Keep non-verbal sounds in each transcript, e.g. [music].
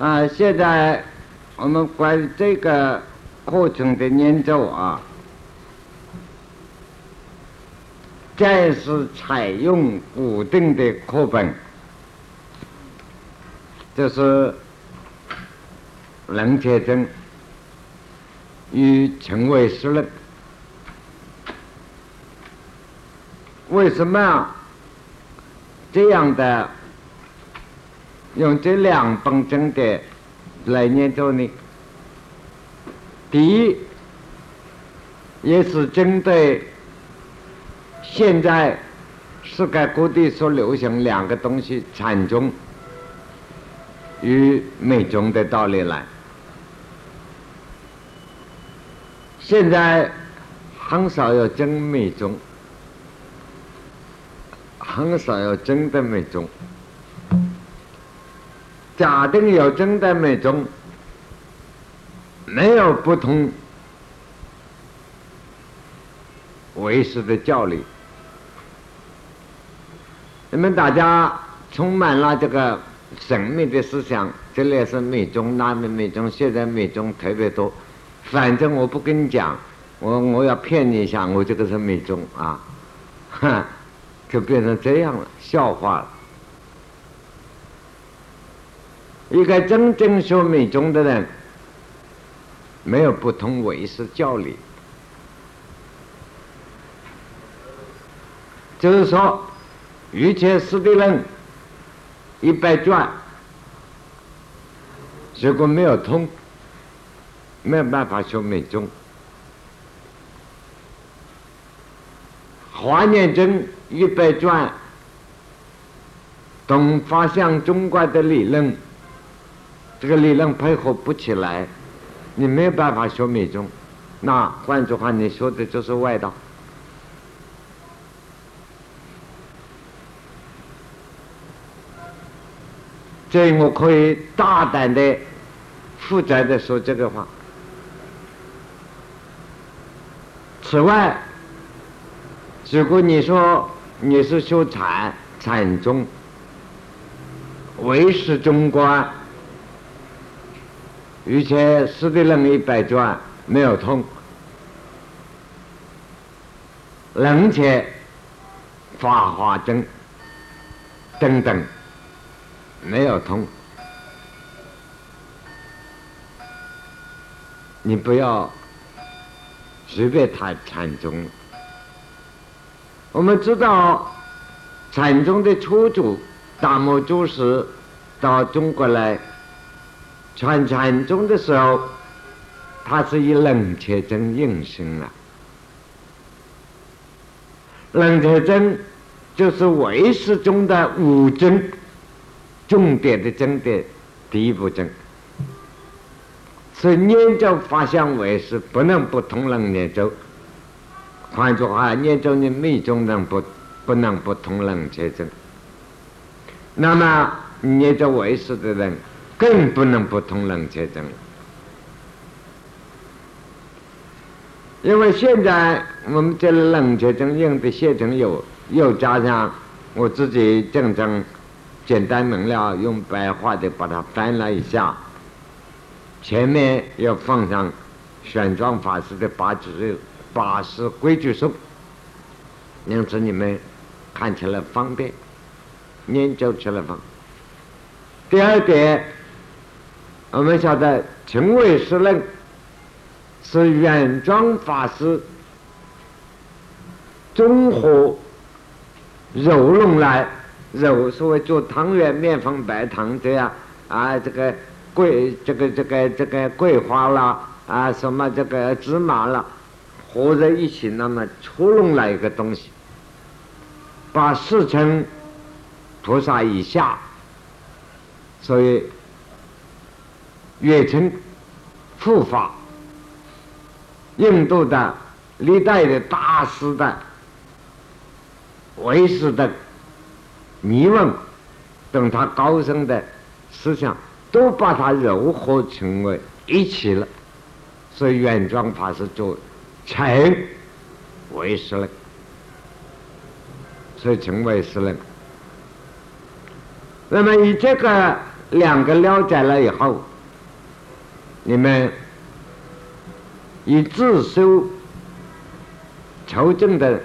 啊，现在我们关于这个课程的研究啊，暂时采用固定的课本，就是冷却症与陈伟诗论。为什么这样的用这两本经典来研究呢？第一，也是针对现在世界各地所流行两个东西禅宗与密宗的道理来。现在很少有真密宗。很少有真的美宗，假定有真的美中，没有不同为师的教理。你们大家充满了这个神秘的思想，这里是美中，那里美中，现在美中特别多。反正我不跟你讲，我我要骗你一下，我这个是美中啊，哼。[laughs] 就变成这样了，笑话了。一个真正学密宗的人，没有不通唯识教理，就是说，《瑜伽师地论》一百卷，如果没有通，没有办法学密宗。华严经一百卷，东方向中国的理论，这个理论配合不起来，你没有办法学密宗。那换句话，你说的就是外道。这我可以大胆的、负责的说这个话。此外。如果你说你是修禅禅宗，唯识中观，而且师地论一百转没有通，冷且法华经等等没有通，你不要随便谈禅宗。我们知道，禅宗的初祖达摩祖师到中国来传禅宗的时候，他是以冷却针应声了。冷却针就是唯识中的五针，重点的针的第一部针。是念咒法相唯识不能不通冷念咒。换句话，念咒的密宗人不不能不通冷切针，那么念咒为师的人更不能不通冷却针，因为现在我们这冷却针用的现成有，又加上我自己正常简单明了用白话的把它翻了一下，前面要放上玄奘法师的八字。法师规矩书，因此你们看起来方便，研究起来方。第二点，我们晓得陈伟师论是原装法师综合揉弄来揉，所谓做汤圆、面粉、白糖这样啊，这个桂、这个这个这个桂花啦，啊，什么这个芝麻了。合在一起，那么出弄来一个东西，把四乘菩萨以下，所以也称护法，印度的历代的大师的为师的疑问，等他高深的思想，都把它糅合成为一起了，所以原装法师就。成为师了，所以成为师了。那么以这个两个了解了以后，你们以自修求证的，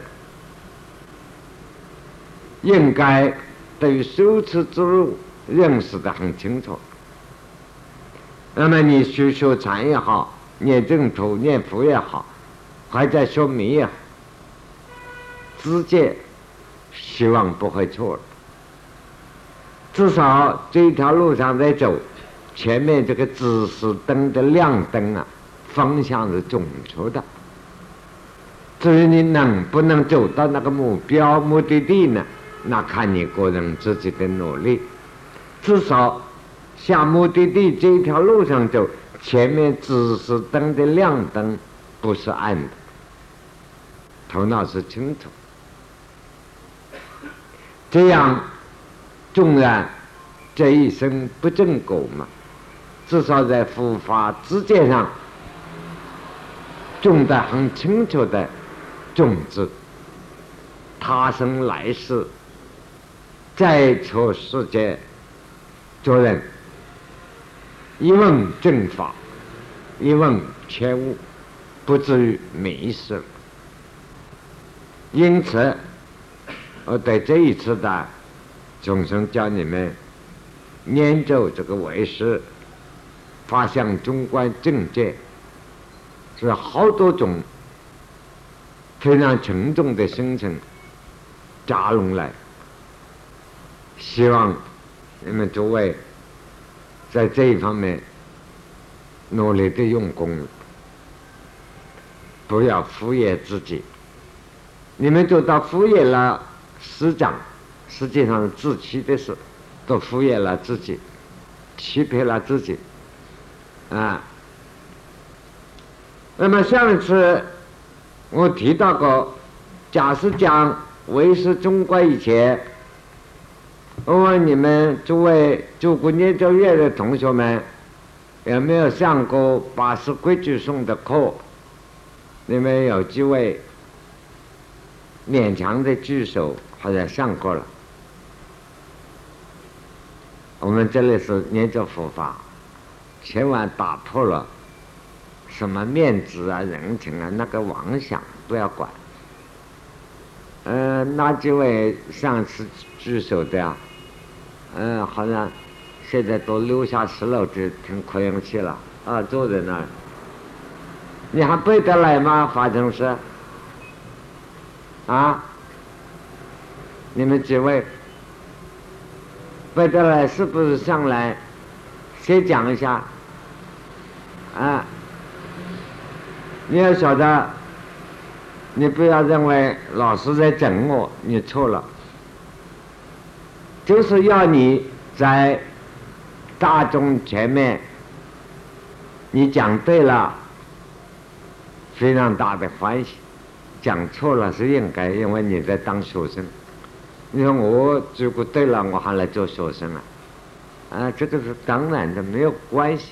应该对修持之路认识的很清楚。那么你学修禅也好，念正途、念佛也好，还在修迷也好，直接希望不会错了。至少这条路上在走，前面这个指示灯的亮灯啊，方向是准确的。至于你能不能走到那个目标目的地呢？那看你个人自己的努力。至少向目的地这条路上走，前面指示灯的亮灯不是暗的，头脑是清楚。这样。纵然这一生不正果嘛，至少在佛法之间上种得很清楚的种子，他生来世再出世界做人，一问正法，一问切悟，不至于迷失。因此，我对这一次的。众生教你们念咒这个为师，发向中观正见，是好多种非常沉重的心情加拢来，希望你们诸位在这一方面努力的用功，不要敷衍自己。你们做到敷衍了师长。实际上是自欺的事，都敷衍了自己，欺骗了自己，啊。那么上一次我提到过，假设讲为师中国以前，我问你们诸位做过念咒院的同学们，有没有上过八十规矩颂的课？你们有几位勉强的举手，好像上过了。我们这里是念咒佛法，千万打破了什么面子啊、人情啊那个妄想，不要管。嗯，那几位上次举手的啊？嗯，好像现在都留下十楼的听扩音器了啊，坐在那儿。你还背得来吗？发生是？啊？你们几位？背得来是不是上来？先讲一下，啊，你要晓得，你不要认为老师在整我，你错了，就是要你在大众前面，你讲对了，非常大的欢喜；讲错了是应该，因为你在当学生。你说我如果对了，我还来做学生啊？啊，这个是当然的，没有关系。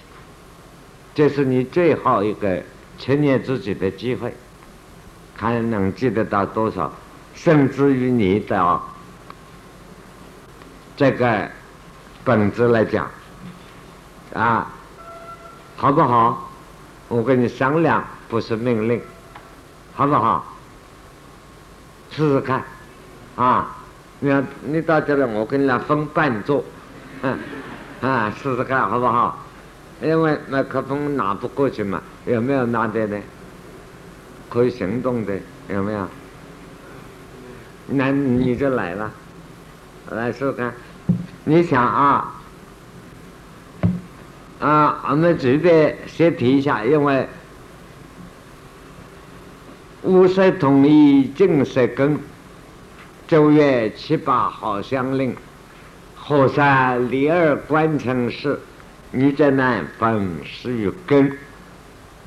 这是你最后一个成年自己的机会，看能记得到多少，甚至于你的这个本子来讲，啊，好不好？我跟你商量，不是命令，好不好？试试看，啊。你，你到这来，我跟你俩分伴奏，嗯，[laughs] 啊，试试看好不好？因为麦克风拿不过去嘛，有没有拿的呢？可以行动的有没有？那你就来了，来试看。你想啊，啊，我们这边先提一下，因为五色统一，净色根。九月七八号相令，火山立二关城市，你在南本是有根，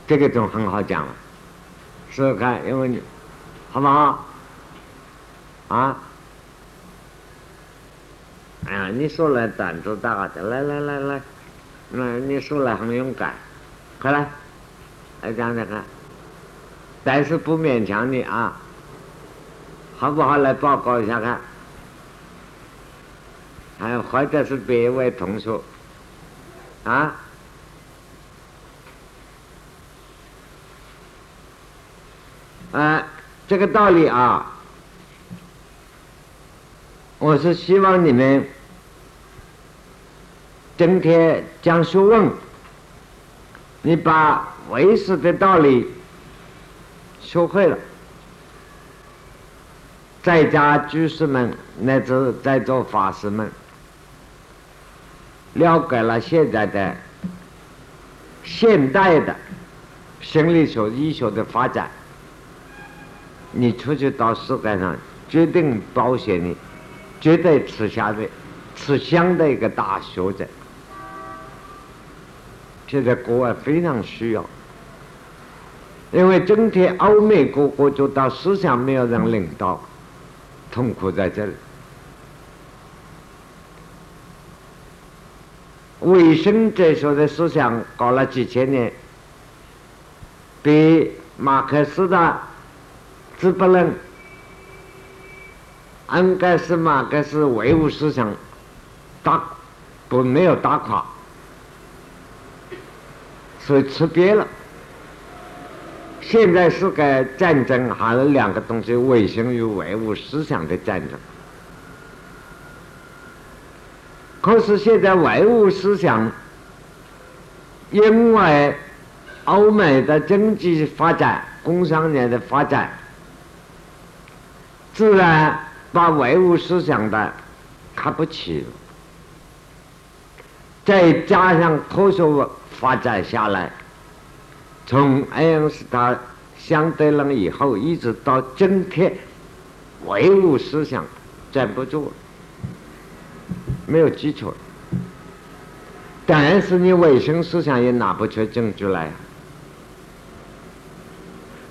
这个就很好讲了。试试看，因为你，好不好？啊？哎呀，你说来胆子大的，来来来来，那你说来很勇敢，快来，来讲讲看，但是不勉强你啊。好不好？来报告一下看，还或者是别位同学，啊？啊，这个道理啊，我是希望你们今天讲学问，你把为师的道理学会了。在家居士们乃至在座法师们，了解了现在的现代的心理学、医学的发展，你出去到世界上，决定保险的，绝对吃香的，吃香的一个大学者。现在国外非常需要，因为整天欧美各国就到思想没有人领导。痛苦在这里。卫生哲学的思想搞了几千年，比马克思的《资本论》应该是马克思唯物思想打不没有打垮，所以吃瘪了。现在是个战争，还是两个东西维生与唯物思想的战争。可是现在唯物思想，因为欧美的经济发展、工商业的发展，自然把唯物思想的看不起。再加上科学发展下来。从爱因斯坦相对论以后，一直到今天，唯物思想站不住，没有基础。但是你唯心思想也拿不出证据来，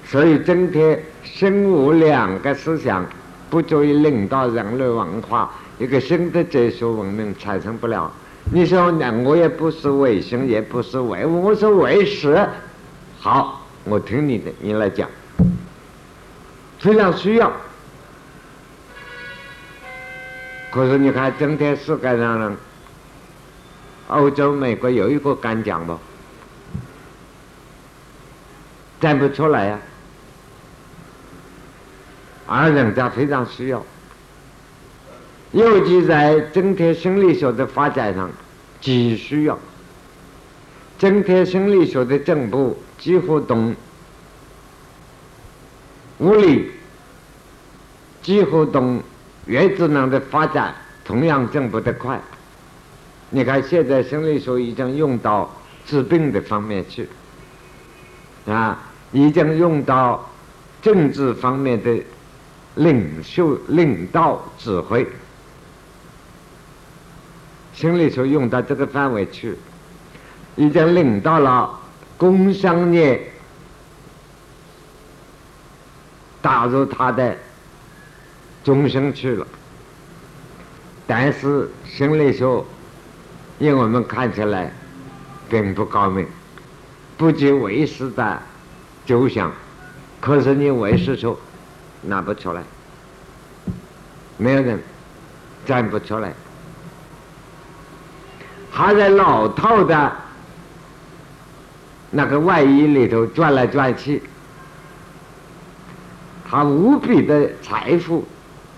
所以今天生物两个思想不足以领导人类文化，一个新的哲学文明产生不了。你说那我也不是唯心，也不是唯物，我是唯实。好，我听你的，你来讲，非常需要。可是你看，今天世界上呢，欧洲、美国有一个敢讲不？站不出来呀。而人家非常需要，尤其在今天心理学的发展上，极需要。今天心理学的进步。几乎同物理几乎同原子能的发展同样进步得快。你看，现在生理学已经用到治病的方面去，啊，已经用到政治方面的领袖、领导、指挥，心理学用到这个范围去，已经领到了。工商业打入他的终生去了，但是心理学，因为我们看起来并不高明，不及为师的就想，可是你为师说拿不出来，没有人站不出来，还在老套的。那个外衣里头转来转去，他无比的财富，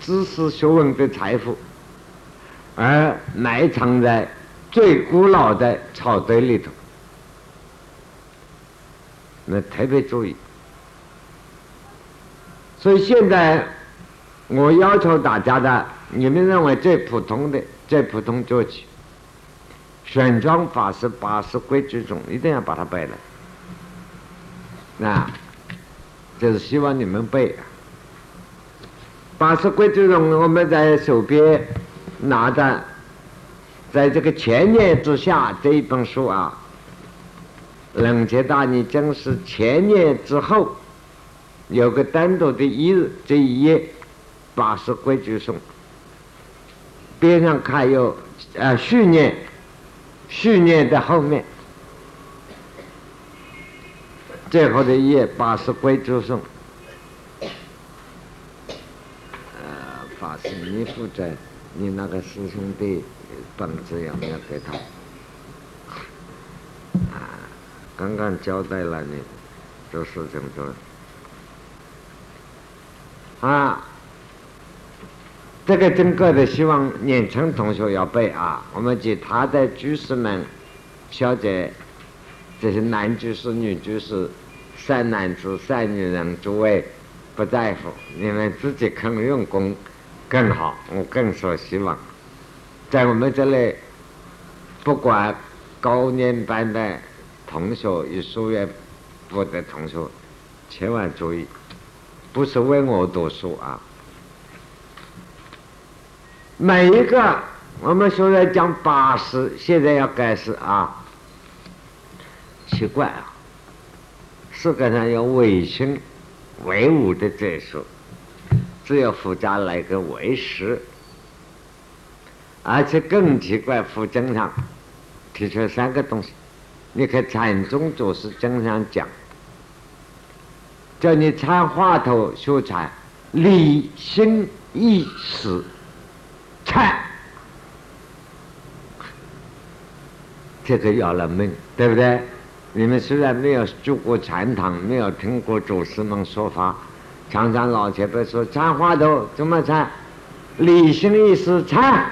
知识学问的财富，而埋藏在最古老的草堆里头，那特别注意。所以现在我要求大家的，你们认为最普通的、最普通做起，玄奘法师八十规矩中一定要把它背了。那，就是希望你们背。八十规矩中，我们在手边拿着，在这个前念之下这一本书啊，冷却大逆正是前念之后，有个单独的一日这一页，八十规矩颂，边上看有啊序念，序念的后面。最后的一页八十归注颂，呃，你负责，你那个师兄弟本子有没有给他？啊刚刚交代了你做事情做啊。这个整个的希望年轻同学要背啊！我们其他的居士们小姐，这些男居士、女居士、善男子、善女人，诸位不在乎，你们自己肯用功更好。我更说希望，在我们这里，不管高年班的同学与书院部的同学，千万注意，不是为我读书啊！每一个，我们现在讲八十，现在要改始啊。奇怪啊，世界上有唯心、唯物的这说，只有佛家来个为师，而且更奇怪，佛经上提出三个东西。你看禅宗祖师经常讲，叫你参话头修禅，理心意识。禅，这个要了命，对不对？你们虽然没有住过禅堂，没有听过祖师们说法，常常老前辈说禅话头怎么禅？理性意识禅，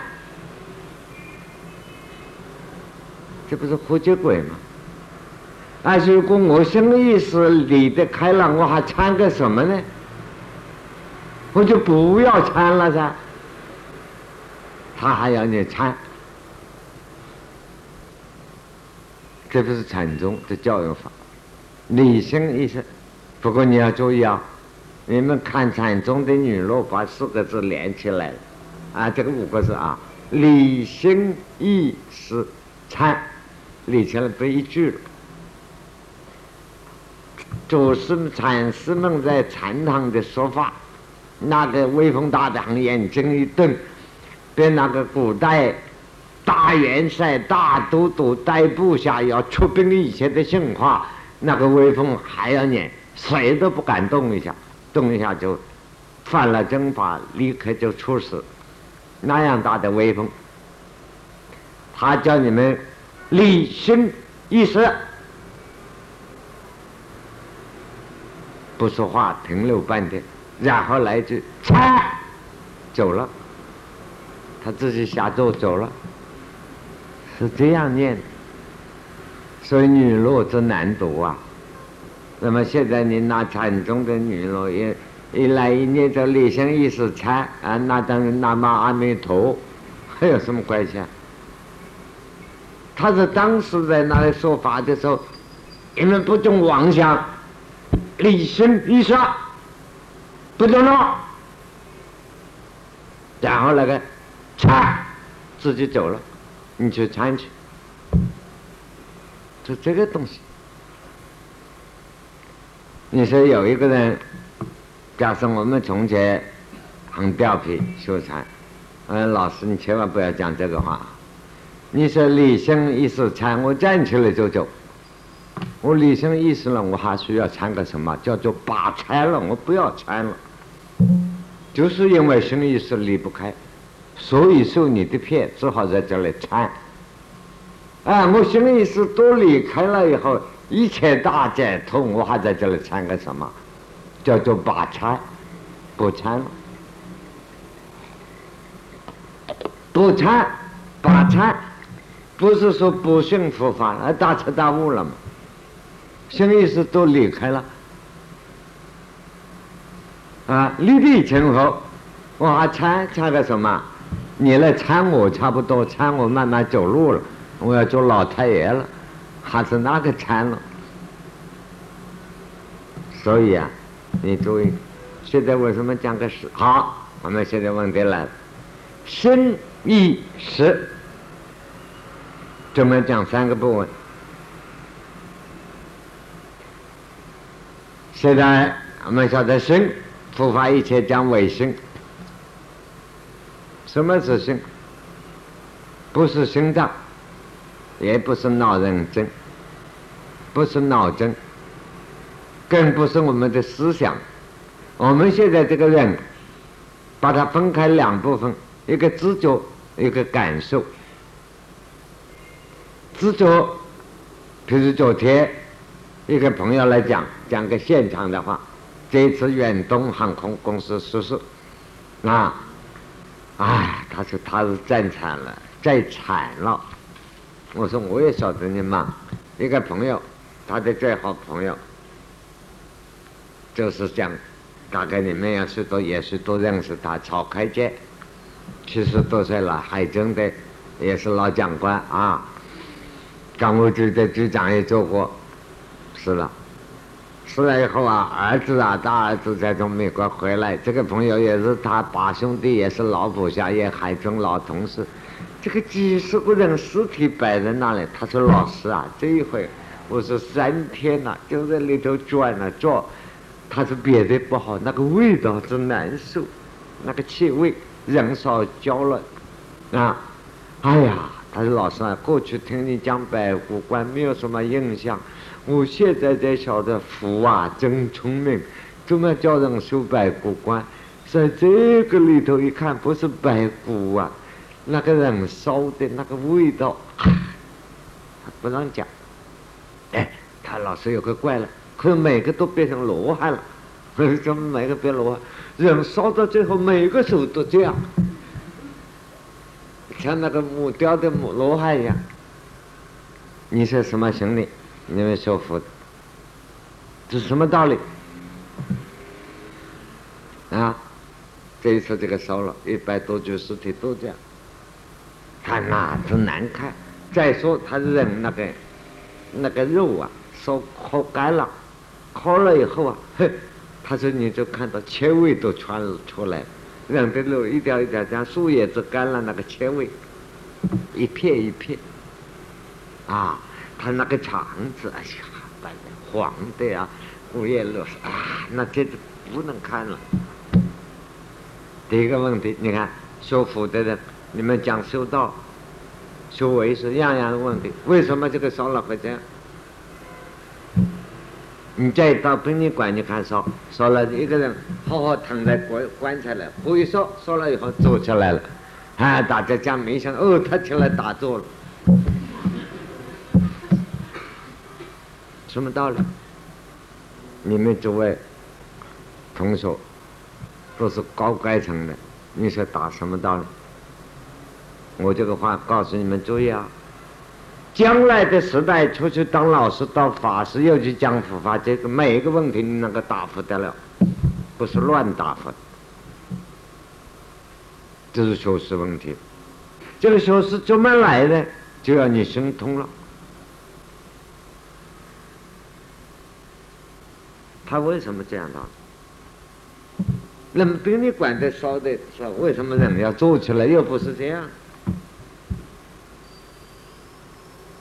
这不是胡结鬼吗？啊，如果我心意识理得开了，我还参个什么呢？我就不要参了噻。他还要你参，这不是禅宗的教育法，理性意识。不过你要注意啊，你们看禅宗的语录把四个字连起来，啊，这个五个字啊，理性意识参，连起来不一句了。祖师禅师们在禅堂的说法，那个威风大堂眼睛一瞪。被那个古代大元帅、大都督带部下要出兵以前的训话，那个威风还要念，谁都不敢动一下，动一下就犯了征法，立刻就处死。那样大的威风，他叫你们理性意识，不说话，停留半天，然后来句“拆”，走了。他自己下咒走了，是这样念，所以女罗之难读啊。那么现在你拿禅宗的女罗一一来一念这理性意识禅啊，那当然南无阿弥陀，还有什么关系啊？他是当时在那里说法的时候，你们不懂妄想，理性意识不准弄，然后那个。禅，自己走了，你去参去，就这个东西。你说有一个人，假设我们从前很调皮修禅，嗯，老师你千万不要讲这个话。你说理性意识参，我站起来就走。我理性意识了，我还需要参个什么？叫做把参了，我不要参了。就是因为心意识离不开。所以受你的骗，只好在这里参。哎，我心里是都离开了以后，一切大解脱，我还在这里参个什么？叫做把参，不参。不参，把参，不是说不信佛法，而大彻大悟了嘛？心意识都离开了，啊，立地成佛，我还参参个什么？你来搀我差不多，搀我慢慢走路了。我要做老太爷了，还是那个搀了？所以啊，你注意，现在为什么讲个事？好，我们现在问题来了，心意识怎么讲三个部分？现在我们晓得生，佛法一切讲为生。什么是心？不是心脏，也不是脑认真，不是脑真，更不是我们的思想。我们现在这个人，把它分开两部分：一个知觉，一个感受。知觉，譬如昨天一个朋友来讲讲个现场的话，这次远东航空公司失事，啊，哎，他说他是战惨了，再惨了。我说我也晓得你嘛，一个朋友，他的最好朋友，就是讲，大概你们也是都也是都认识他，曹开杰，七十多岁了，海军的，也是老将官啊，港务局的局长也做过。死了，死了以后啊，儿子啊，大儿子才从美国回来。这个朋友也是他把兄弟，也是老部下，也海军老同事。这个几十个人尸体摆在那里，他说：“老师啊，这一回我说三天了，就在里头转了转。”他说：“别的不好，那个味道是难受，那个气味，人烧焦了啊！哎呀，他说老师啊，过去听你讲白虎关，没有什么印象。”我现在才晓得，福啊真聪明，怎么叫人修白骨观？在这个里头一看，不是白骨啊，那个人烧的那个味道，不让讲。哎，他老是有个怪了，可能每个都变成罗汉了，怎么每个变罗汉？人烧到最后，每个手都这样，像那个木雕的木罗汉一样。你是什么心理？你们说服，这是什么道理？啊，这一次这个烧了一百多具尸体都这样，看那真难看。再说他人那个那个肉啊，烧烤干了，烤了以后啊，哼，他说你就看到纤味都传出来，人的肉一条一条像树叶子干了那个纤味，一片一片，啊。他那个肠子，哎呀，白的、黄的呀，五颜六色啊，那简直不能看了。第一个问题，你看修福的人，你们讲修道、修为是样样的问题，为什么这个烧了会这样？你再到殡仪馆，你看烧烧了一个人，好好躺在棺棺材里，不一烧烧了以后坐起来了，啊，大家讲没想，哦，他起来打坐了。什么道理？你们诸位同学都是高阶层的，你说打什么道理？我这个话告诉你们注意啊！将来的时代，出去当老师、当法师，又去讲佛法，这个每一个问题你能够答复得了，不是乱答复。这是学识问题。这个学识怎么来的？就要你心通了。他为什么这样呢？那么殡仪馆的烧的烧，为什么人要做起来？又不是这样，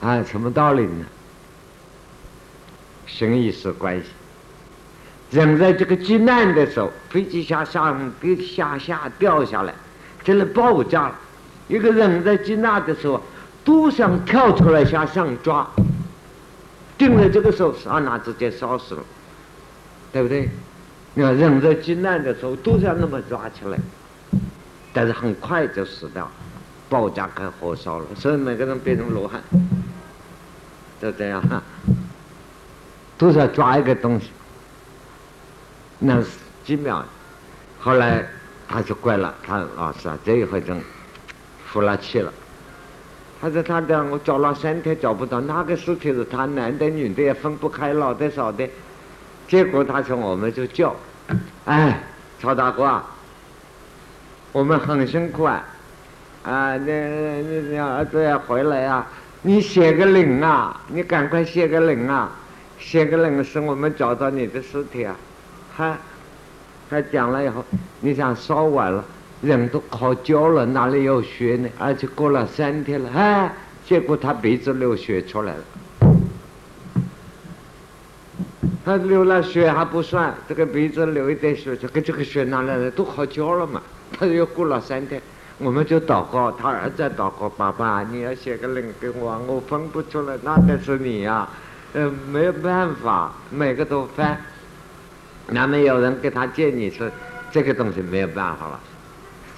啊，什么道理呢？生意是关系。人在这个急难的时候，飞机下上跌下下掉下来，这里爆炸了。一个人在急难的时候，都想跳出来向上抓，定在这个时候，刹那之间烧死了。对不对？你看人在急难的时候都想那么抓起来，但是很快就死掉，爆炸开火烧了，所以每个人变成罗汉，就这样，都是要抓一个东西，那是几秒。后来他就怪了，他老师啊，这一回真服了气了。他说他的我找了三天找不到，哪个尸体是他男的女的也分不开，老的少的。结果他说我们就叫，哎，曹大哥啊，我们很辛苦啊，啊，你你你儿子要回来啊，你写个灵啊，你赶快写个灵啊，写个灵使我们找到你的尸体啊，哈，他讲了以后，你想烧完了，人都烤焦了，哪里有血呢？而且过了三天了，哎，结果他鼻子流血出来了。他流了血还不算，这个鼻子流一点血，就跟这个血拿来的都好焦了嘛。他又过了三天，我们就祷告，他儿子祷告，爸爸你要写个灵给我，我分不出来，那得是你呀。呃，没有办法，每个都翻。那么有人给他建议说，这个东西没有办法了，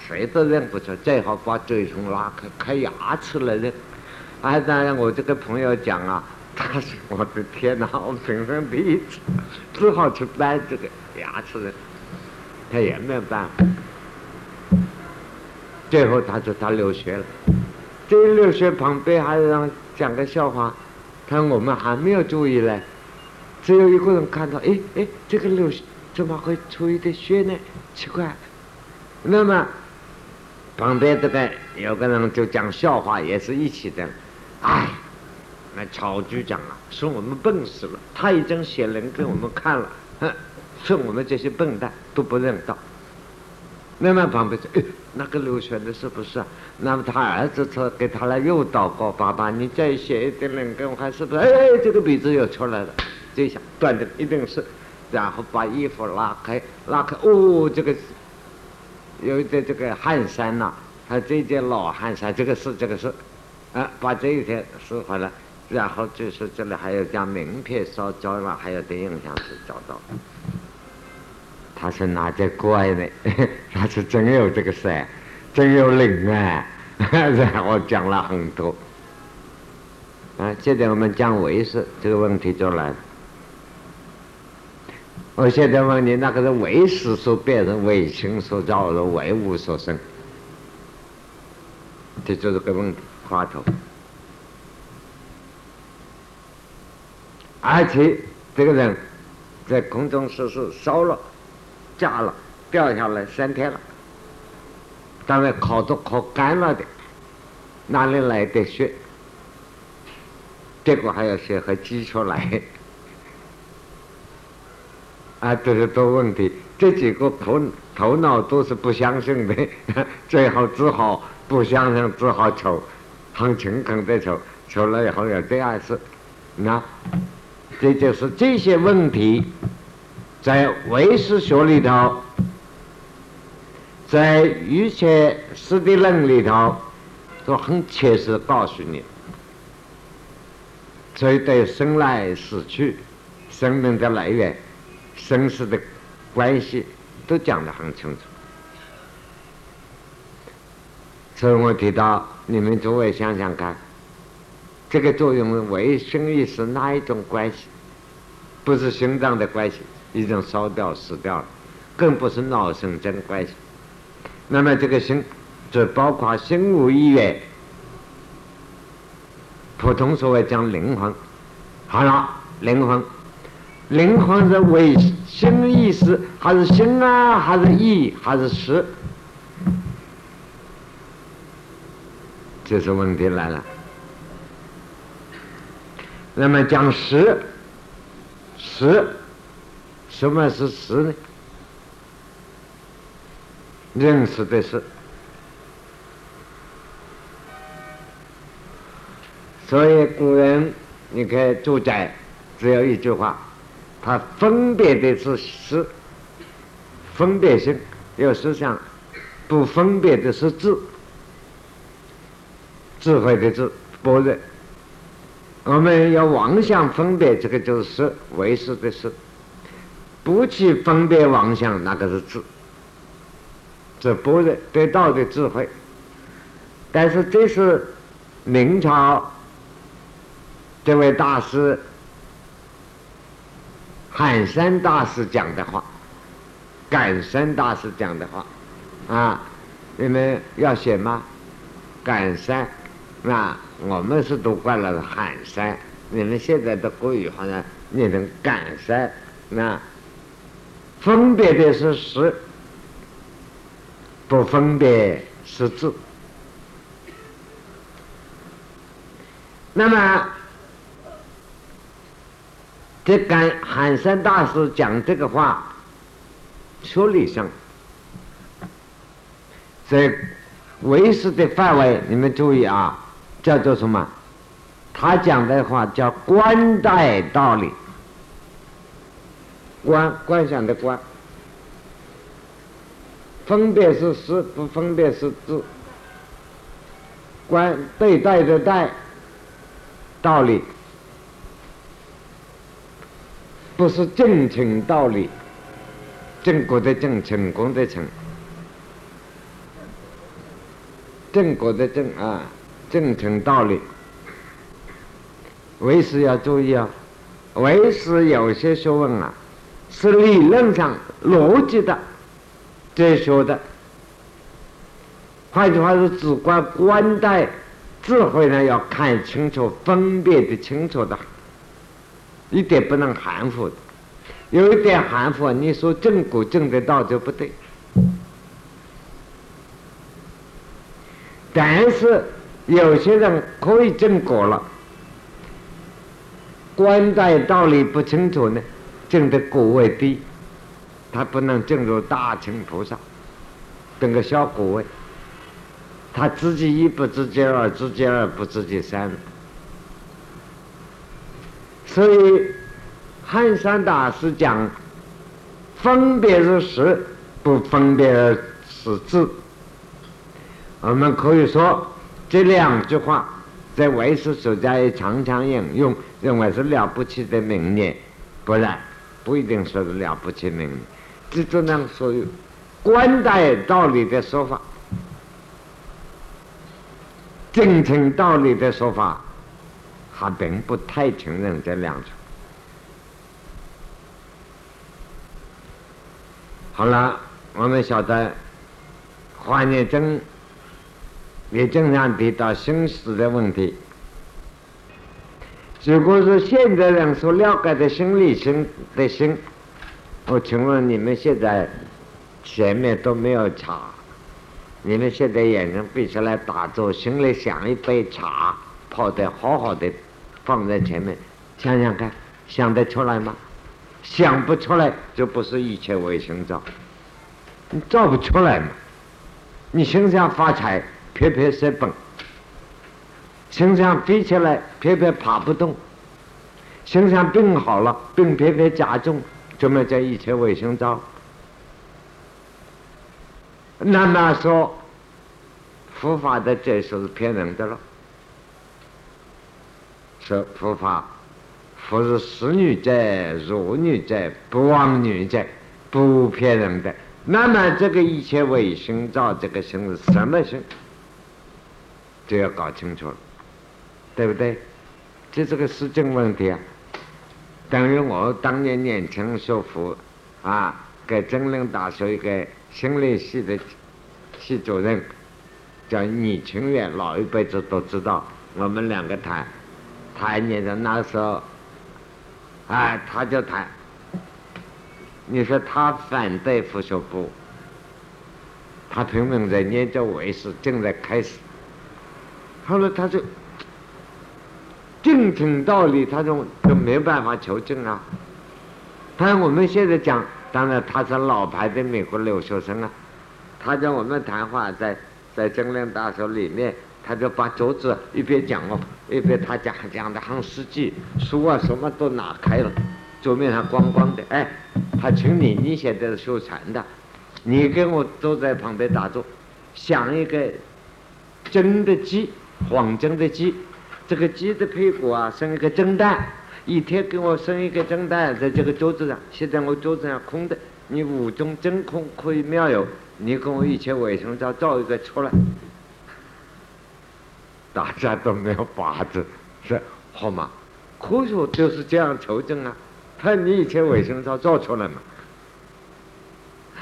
谁都认不出，最好把嘴唇拉开，开牙齿来认。啊，当然我这个朋友讲啊。他说：“我的天哪！我平生第一次，只好去掰这个牙齿的，他也没有办法。最后他说他流血了，这一流血旁边还让讲个笑话，他说我们还没有注意呢，只有一个人看到，哎哎，这个流血怎么会出一点血呢？奇怪。那么旁边这个有个人就讲笑话，也是一起的，哎。”那曹局长啊，说我们笨死了。他已经写人给我们看了，哼，说我们这些笨蛋都不认道。那么旁边说，哎，那个刘玄的是不是啊？那么他儿子说给他来又祷告，爸爸你再写一点人给我看，是不是？哎，这个鼻子又出来了，这下断的一定是。然后把衣服拉开，拉开，哦，这个有一点这个汗衫呐，还这件老汗衫，这个是这个是，啊，把这一天撕回来。然后就是这里还有张名片烧焦了，还有点印象是找到。他是哪在怪呢？[laughs] 他是真有这个事，真有灵啊！[laughs] 然后讲了很多。啊，现在我们讲唯识这个问题就来了。我现在问你，那个是唯识所变成唯心所造的唯物所生？这就是个问题，话头。而且这个人，在空中时时烧了、炸了、掉下来三天了，当然烤都烤干了的，哪里来的血？结果还要血还挤出来，[laughs] 啊，这是多问题。这几个头头脑都是不相信的，[laughs] 最后只好不相信，只好求，很诚恳的求，求了以后有这样事，那。这就是这些问题，在唯识学里头，在瑜伽师地论里头，都很切实告诉你。所以对生来死去、生命的来源、生死的关系，都讲得很清楚。所以我提到，你们诸位想想看。这个作用为生意是哪一种关系？不是心脏的关系，已经烧掉死掉了，更不是脑神经关系。那么这个心，就包括心无意愿，普通所谓讲灵魂。好了，灵魂，灵魂是为心意识，还是心啊，还是意，还是识？这是问题来了。那么讲识，识，什么是识呢？认识的是。所以古人，你看注解，只有一句话，他分别的是识，分别心有思想，不分别的是智，智慧的智，般若。我们要妄想分别，这个就是为识的事；不去分别妄想，那个是智，这般若得到的智慧。但是这是明朝这位大师海山大师讲的话，感山大师讲的话啊，你们要写吗？感山。那我们是读惯了喊山，你们现在的国语好像念成感山。那分别的是实，不分别是字。那么这跟寒山大师讲这个话，说理上，在为师的范围，你们注意啊。叫做什么？他讲的话叫“观待道理”，观观想的观，分别是实，不分别是智。观对待的待，道理。不是正成道理，正果的正，成功的成，正果的正啊。正成道理，为师要注意啊，为师有些学问啊，是理论上逻辑的哲学的。换句话说，只管观待智慧呢，要看清楚、分辨的清楚的，一点不能含糊。有一点含糊，你说正果正得到就不对。但是有些人可以正果了，观待道理不清楚呢，正的果位低，他不能进入大乘菩萨，等个小果位。他自己一不自己二，自己二不自己三。所以汉山大师讲，分别是实，不分别是智。我们可以说这两句话在唯识学家也常常引用，认为是了不起的名言。不然，不一定说是了不起名言。这只能属于观待道理的说法。真诚道理的说法，还并不太承认这两种。好了，我们晓得，黄念真也经常提到生死的问题。如果是现代人所了解的心理心的心，我请问你们现在前面都没有茶？你们现在眼睛闭起来打坐，心里想一杯茶，泡得好好的，放在前面，想想看，想得出来吗？想不出来，就不是一切为心造。你造不出来嘛？你心想发财，偏偏失本；心想飞起来，偏偏爬不动；心想病好了，病偏偏加重，怎么叫一切为心造？那么说，佛法的这说是骗人的了。说佛法，佛是实女者、弱女者、不妄女者，不骗人的。那么这个一切为心造，这个心是什么心？就要搞清楚了，对不对？这是个实证问题啊。等于我当年年轻学佛啊，给真灵大学一个。心理系的系主任叫倪清远，老一辈子都知道。我们两个谈，谈你的那时候，哎，他就谈。你说他反对佛学部，他拼命在研究为师，正在开始。后来他就硬听道理，他就就没办法求证啊。但我们现在讲。当然，他是老牌的美国留学生啊。他跟我们谈话，在在真灵大学里面，他就把桌子一边讲哦，一边他讲讲的很实际，书啊什么都拿开了，桌面上光光的。哎，他请你，你现在是修禅的，你跟我坐在旁边打坐，想一个真的鸡，黄真的鸡，这个鸡的屁股啊生一个蒸蛋。一天给我生一个蒸蛋在这个桌子上，现在我桌子上空的，你五种真空可以妙有，你跟我以前卫生照照一个出来，大家都没有法子，是好吗？科学就是这样求证啊，看你以前卫生照照出来嘛。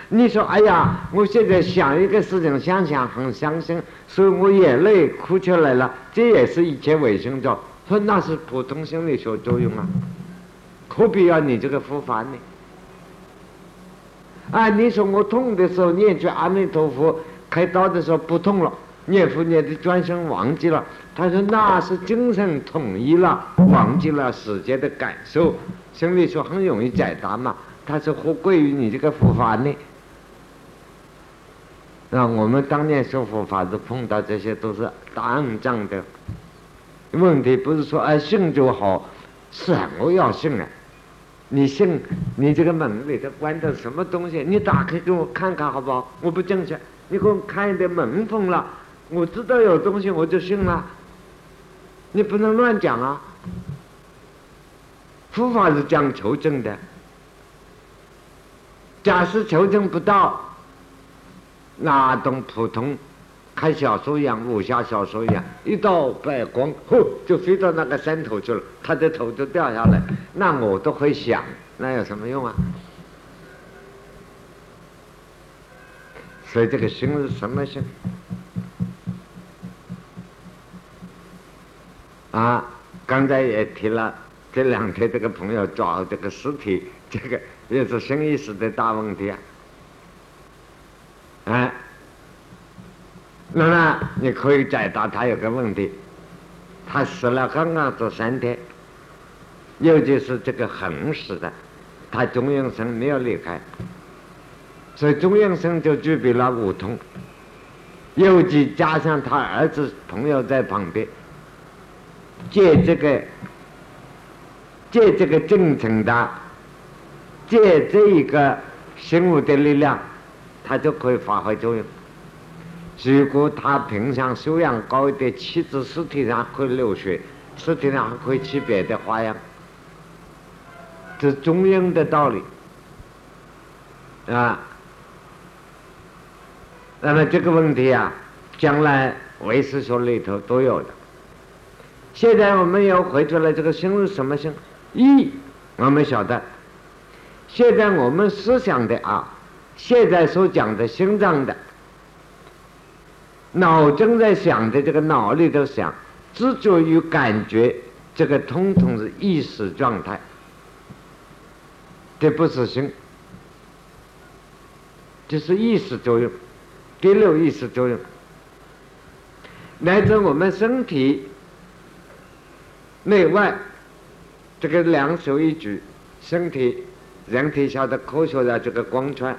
你说哎呀，我现在想一个事情，想想很伤心，所以我眼泪哭出来了，这也是一切卫生照。说那是普通心理学作用啊，何必要你这个复发呢？啊，你说我痛的时候念句阿弥陀佛，开刀的时候不痛了，念佛念的转身忘记了。他说那是精神统一了，忘记了世界的感受。心理学很容易解答嘛。他说何贵于你这个佛法呢？那我们当年说佛法是碰到这些都是肮脏的。问题不是说哎信就好，什么要信啊？你信，你这个门里头关的什么东西？你打开给我看看好不好？我不进去，你给我开一点门缝了，我知道有东西我就信了。你不能乱讲啊！佛法是讲求证的，假使求证不到，那种普通看小说一样，武侠小说一样，一道白光，呼，就飞到那个山头去了，他的头就掉下来，那我都会想，那有什么用啊？所以这个心是什么心？啊，刚才也提了，这两天这个朋友找这个尸体，这个也是生意识的大问题啊。哎，那么你可以解答他有个问题，他死了刚刚这三天，尤其是这个横死的，他中阴身没有离开，所以中阴身就具备了五通，尤其加上他儿子朋友在旁边。借这个，借这个真诚的，借这一个生物的力量，他就可以发挥作用。如果他平常修养高一点，妻子尸体上可以流血，尸体上还可以起别的花样，这中庸的道理啊。那么这个问题啊，将来唯识学里头都有的。现在我们要回出来，这个心是什么心？一，我们晓得。现在我们思想的啊，现在所讲的心脏的，脑正在想的这个脑里头想，执着于感觉，这个通通是意识状态，这不是心，这是意识作用，第六意识作用，来自我们身体。内外，这个两手一举，身体人体下的科学的这个光圈，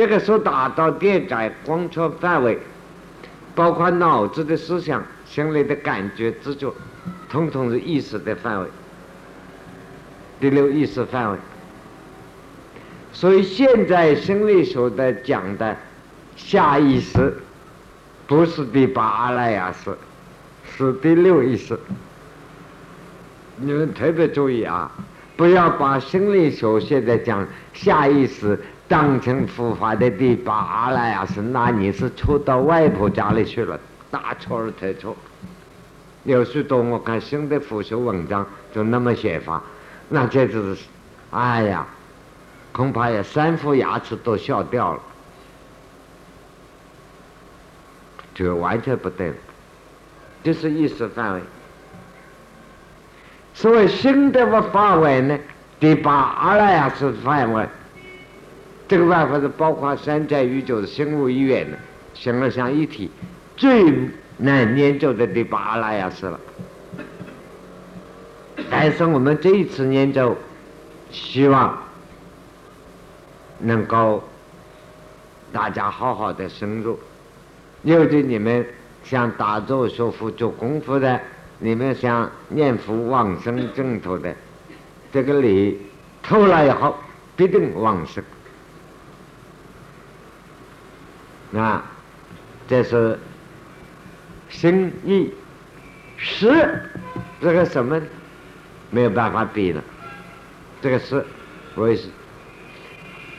这个所达到电载光圈范围，包括脑子的思想、心里的感觉、知觉，统统是意识的范围，第六意识范围。所以现在心理学的讲的下意识，不是第八阿赖耶识，是第六意识。你们特别注意啊，不要把心理学现在讲下意识当成佛法的第八阿赖耶识，那你是错到外婆家里去了，大错而特错。有许多我看新的佛学文章就那么写法，那这就是，哎呀，恐怕有三副牙齿都笑掉了，就完全不对了，这是意识范围。所谓心的范围呢，第八阿赖耶识范围，这个办法是包括山寨宇宙的心物医院的，形而相一体，最难研究的第八阿赖耶识了。但是我们这一次研究，希望能够大家好好的深入，尤其你们像打坐学佛做功夫的。你们想念佛往生净土的，这个理透了以后，必定往生。啊，这是心意识，这个什么没有办法比了。这个是，我也是，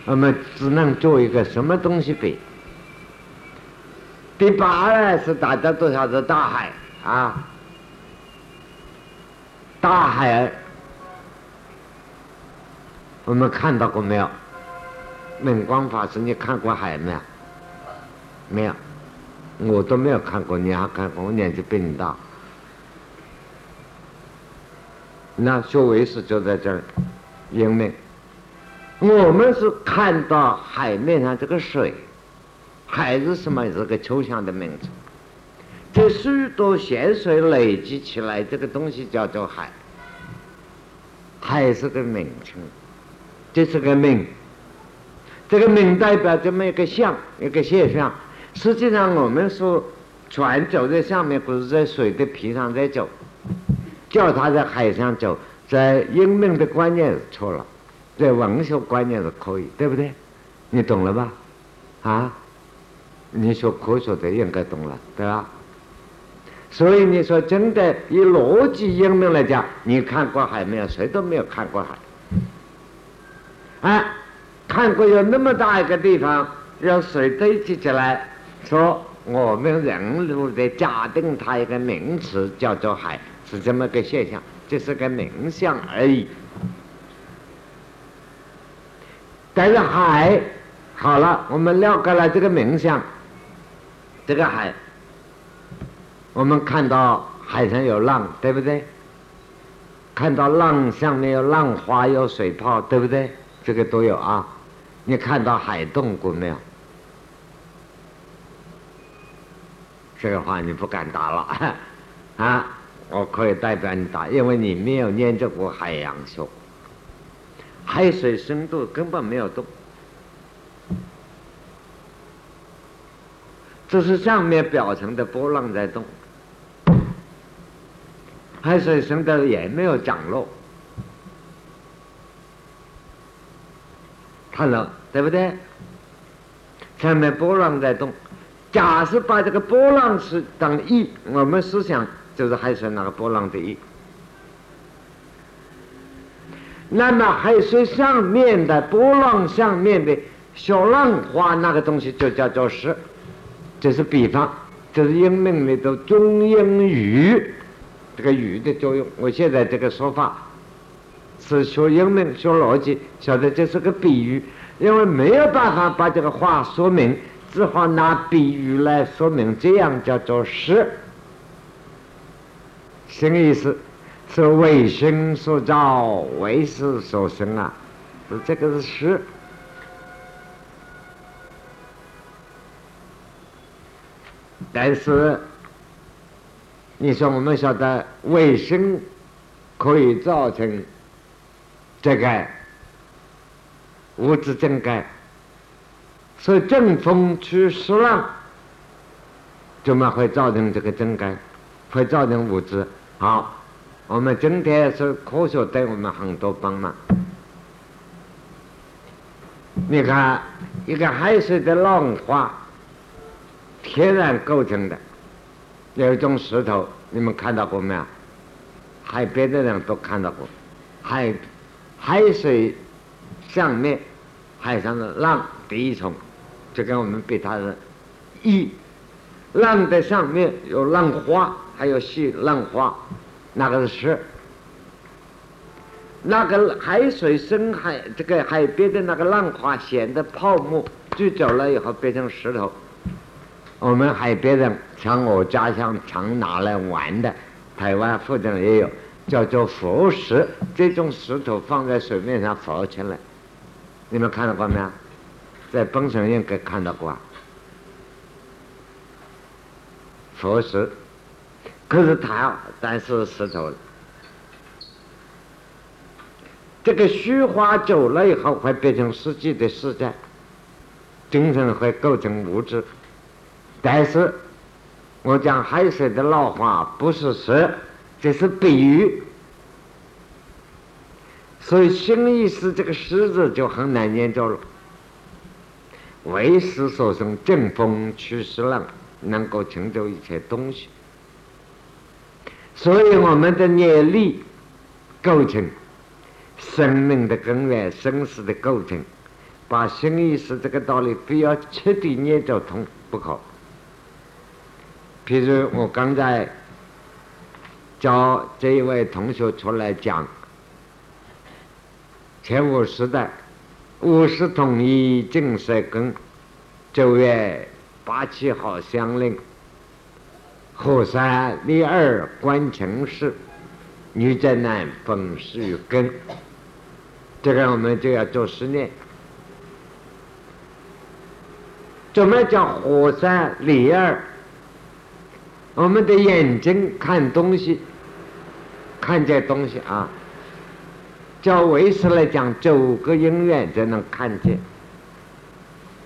我们只能做一个什么东西比？第八呢是大家都晓得大海啊。大海，我们看到过没有？明光法师，你看过海没有？没有，我都没有看过，你还看过？我年纪比你大。那学为师就在这儿，因为我们是看到海面上这个水，海是什么？是个抽象的名字。这许多咸水累积起来，这个东西叫做海，海是个名称，这是个名，这个名代表这么一个象，一个现象。实际上，我们说船走在上面，不是在水的皮上在走，叫它在海上走，在英明的观念是错了，在文学观念是可以，对不对？你懂了吧？啊，你说科学的应该懂了，对吧？所以你说真的，以逻辑英明来讲，你看过海没有？谁都没有看过海。哎，看过有那么大一个地方，让水堆积起来，说我们人类的假定它一个名词叫做海，是这么个现象，这是个名相而已。但是海好了，我们了解了这个名相，这个海，我们看到海上有浪，对不对？看到浪上面有浪花，有水泡，对不对？这个都有啊。你看到海动过没有？这个话你不敢答了 [laughs] 啊！我可以代表你答，因为你没有研究过海洋学。海水深度根本没有动，这是上面表层的波浪在动。海水深度也没有涨落，看了对不对？上面波浪在动。假设把这个波浪是当一，我们思想就是海水那个波浪的一。那么海水上面的波浪上面的小浪花那个东西就叫做石，这是比方，这是英文里头中英语这个语的作用。我现在这个说法是学英文学逻辑，晓得这是个比喻，因为没有办法把这个话说明，只好拿比喻来说明，这样叫做石，什么意思？是为心所造，为事所生啊！是这个是实。但是，你说我们晓得卫生可以造成这个物质增改，所以正风驱湿浪，怎么会造成这个增干？会造成物质好。我们今天是科学对我们很多帮忙。你看，一个海水的浪花，天然构成的，有一种石头，你们看到过没有？海边的人都看到过，海海水上面海上的浪第一重，就跟我们比它的一浪的上面有浪花，还有细浪花。那个是那个海水深海，这个海边的那个浪花显得泡沫聚走了以后变成石头。我们海边人像我家乡常拿来玩的，台湾附近也有，叫做浮石。这种石头放在水面上浮起来，你们看到过没有？在本省应该看到过。佛石。可是它，但是石头，这个虚化久了以后会变成实际的世界，精神会构成物质。但是，我讲海水的老化不是石，这是比喻。所以新意思这个“石”字就很难念着了。为时所生，正风驱湿浪，能够成就一切东西。所以我们的念力构成生命的根源，生死的构成，把心意识这个道理非要彻底念着通不可。譬如我刚才教这一位同学出来讲，前五时代，五十统一净色根，九月八七号相令。火山立二观情事，女在南风是根。这个我们就要做实验。怎么叫火山立二？我们的眼睛看东西，看见东西啊，叫为师来讲，九个因缘才能看见，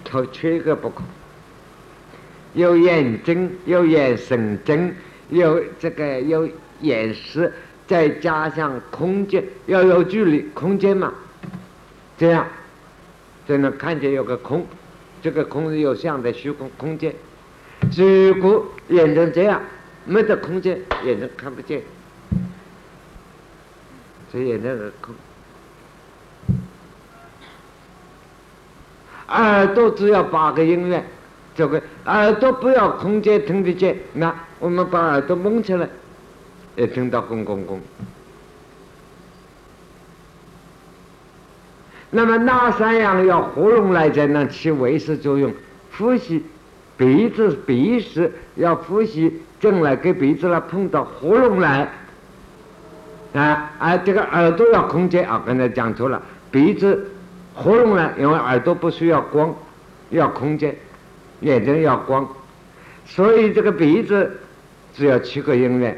它缺一个不可。有眼睛，有眼神经，有这个有眼识，再加上空间，要有距离，空间嘛，这样才能看见有个空，这个空是有相的虚空空间。如果眼睛这样没得空间，眼睛看不见，这眼睛是空。耳朵只要八个音乐。这个耳朵不要空间听得见，那我们把耳朵蒙起来，也听到轰轰轰。那么哪三样要喉咙来才能起维持作用？呼吸，鼻子鼻屎要呼吸进来，给鼻子来碰到喉咙来。啊啊，这个耳朵要空间啊，刚才讲错了，鼻子、喉咙呢，因为耳朵不需要光，要空间，眼睛要光，所以这个鼻子只要七个音乐，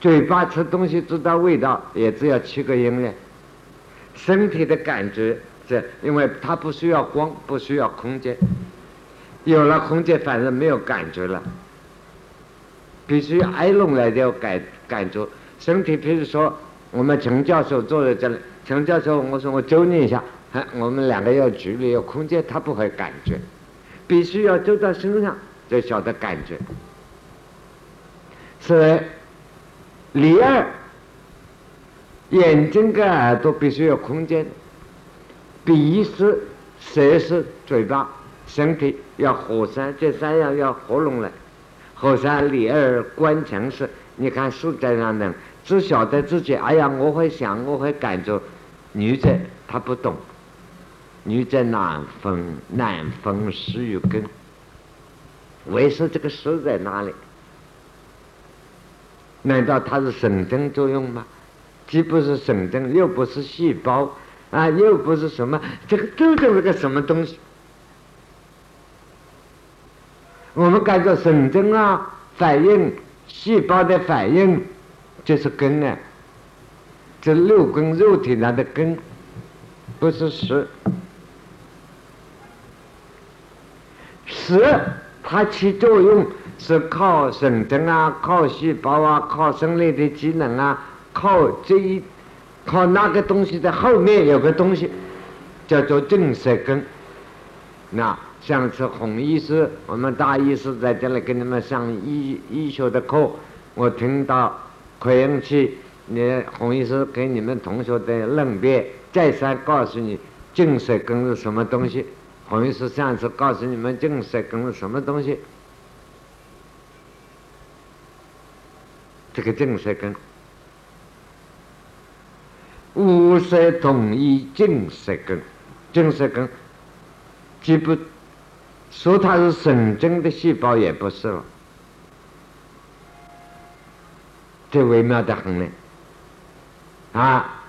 嘴巴吃东西知道味道也只要七个音乐，身体的感觉这，因为它不需要光，不需要空间，有了空间反正没有感觉了，必须挨弄来要感感觉。身体，比如说，我们陈教授坐在这里，陈教授，我说我揪你一下，我们两个要距离有空间，他不会感觉，必须要走到身上才晓得感觉。是，第二，眼睛跟耳朵必须有空间，鼻是、舌是、嘴巴、身体要合三，这三样要合拢来，合三里二观成是，你看书在上的。只晓得自己，哎呀，我会想，我会感觉。女者她不懂，女者难分难分是与根。为是这个实在哪里？难道它是神经作用吗？既不是神经，又不是细胞，啊，又不是什么，这个究竟是个什么东西？我们感觉神经啊，反应细胞的反应。就是根呢，这六根肉体上的根，不是实。实它起作用是靠神经啊，靠细胞啊，靠生理的机能啊，靠这一，靠那个东西的后面有个东西，叫做正色根。那上次洪医师，我们大医师在这里给你们上医医学的课，我听到。可用去，你洪医师给你们同学的论辩，再三告诉你正色根是什么东西。洪医师上次告诉你们净色根什么东西。这个净色根，五色统一净色根，净色根既不说它是神经的细胞，也不是了。这微妙的很呢，啊，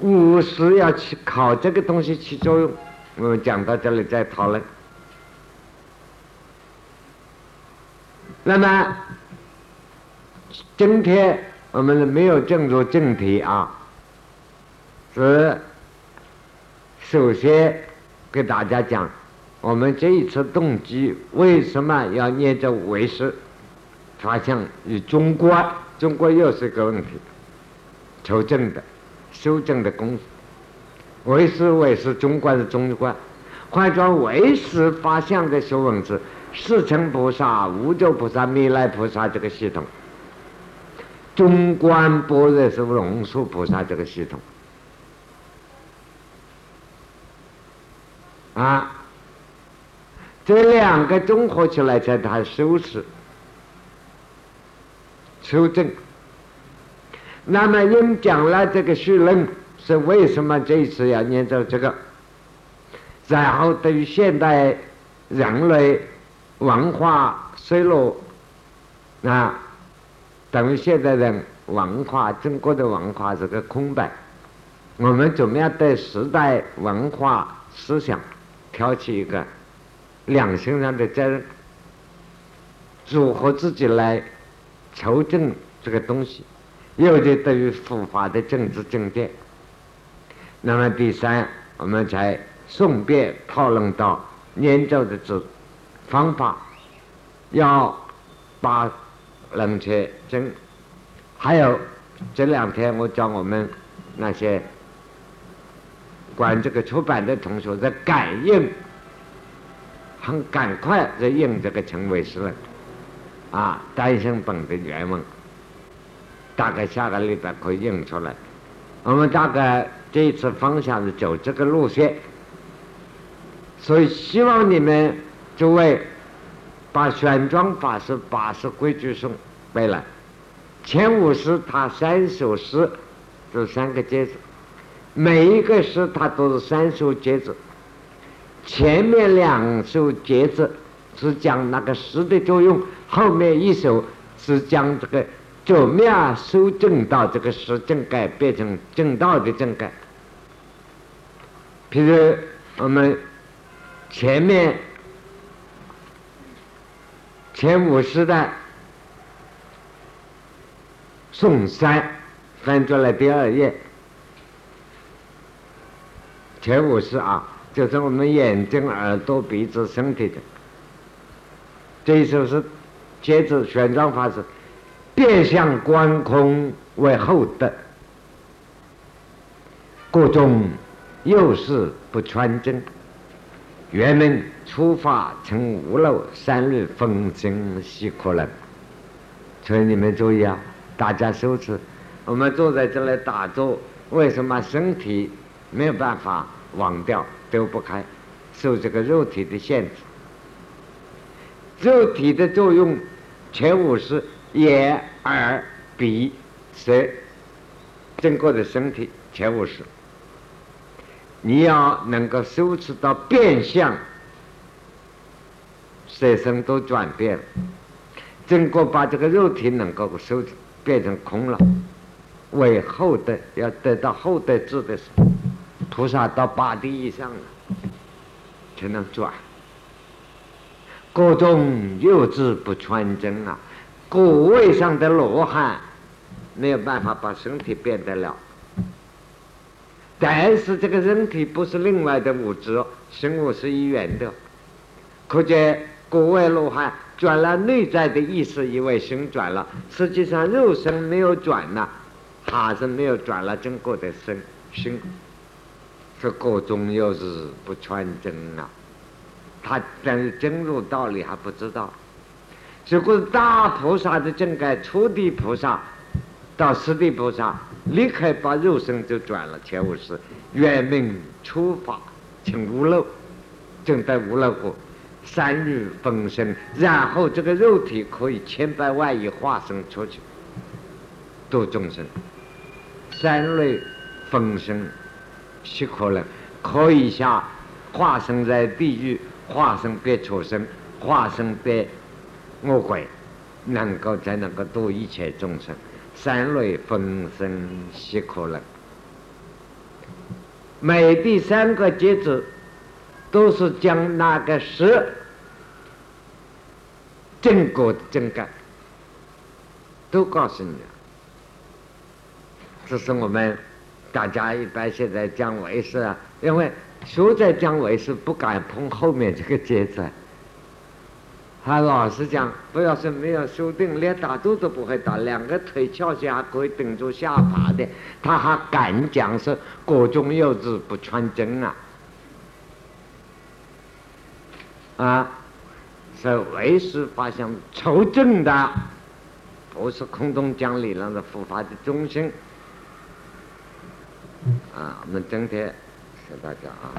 五是要去靠这个东西起作用。我们讲到这里再讨论。那么今天我们没有进入正题啊，是首先给大家讲，我们这一次动机为什么要念这为师？发现与中国，中国又是个问题，求证的、修正的功夫。为师为师，中观是中观，换作为师发相的修文是四乘菩萨、无咒菩萨、弥勒菩萨这个系统，中观般若是龙树菩萨这个系统，啊，这两个综合起来才谈修持。修正。那么因讲了这个序论，是为什么这一次要念着这个？然后对于现代人类文化衰落，啊，等于现代人文化中国的文化是个空白。我们怎么样对时代文化思想挑起一个两性上的责任？如何自己来？求证这个东西，尤其对于佛法的政治正见。那么第三，我们才顺便讨论到念咒的这方法，要把冷却针，还有这两天我教我们那些管这个出版的同学在感应，很赶快在印这个陈伟诗了。啊，单行本的原文，大概下个礼拜可以印出来。我们大概这一次方向是走这个路线，所以希望你们诸位把玄奘法师八十规矩颂背来，前五十他三首诗，这三个节子，每一个诗它都是三首节子，前面两首节子是讲那个诗的作用，后面一首是讲这个怎么样修正到这个诗正改变成正道的正改。譬如我们前面前五十的宋三翻出来第二页，前五十啊，就是我们眼睛、耳朵、鼻子、身体的。这一首是接着玄奘法师变相观空为后德，各种。又是不穿针，原名出发成五楼，三日风声喜可能。所以你们注意啊，大家收持。我们坐在这里打坐，为什么身体没有办法忘掉，丢不开，受这个肉体的限制？肉体的作用，全部是眼、耳、鼻、舌，整个的身体全部是。你要能够修持到变相，色身都转变了，整个把这个肉体能够收变成空了，为后德要得到后德智的时候，菩萨到八地以上了，才能转。各种幼稚不穿针啊，果位上的罗汉没有办法把身体变得了。但是这个人体不是另外的物质，生物是一元的。可见国外罗汉转了内在的意识，以为心转了，实际上肉身没有转呐，还是没有转了整个的身心。这各种又是不穿针啊，他真真入道理还不知道。如果大菩萨的正该初地菩萨。到十地菩萨，立刻把肉身就转了，前五世圆明出法，请无漏，正在无漏国，三日分身，然后这个肉体可以千百万亿化身出去度众生，三类分身，是可能？可以下化身在地狱，化身变畜生，化身变恶鬼，能够才能够度一切众生。三类分身悉可能，每第三个节子都是将那个十正果的正感都告诉你了。这是我们大家一般现在讲为师啊，因为学在讲为师不敢碰后面这个节子。他老是讲，不要是没有修定，连打坐都不会打，两个腿翘起还可以顶住下巴的，他还敢讲是各种幼稚不穿针啊！啊，是为师发现求证的，不是空中讲理论的佛法的中心。啊，我们今天谢大家啊。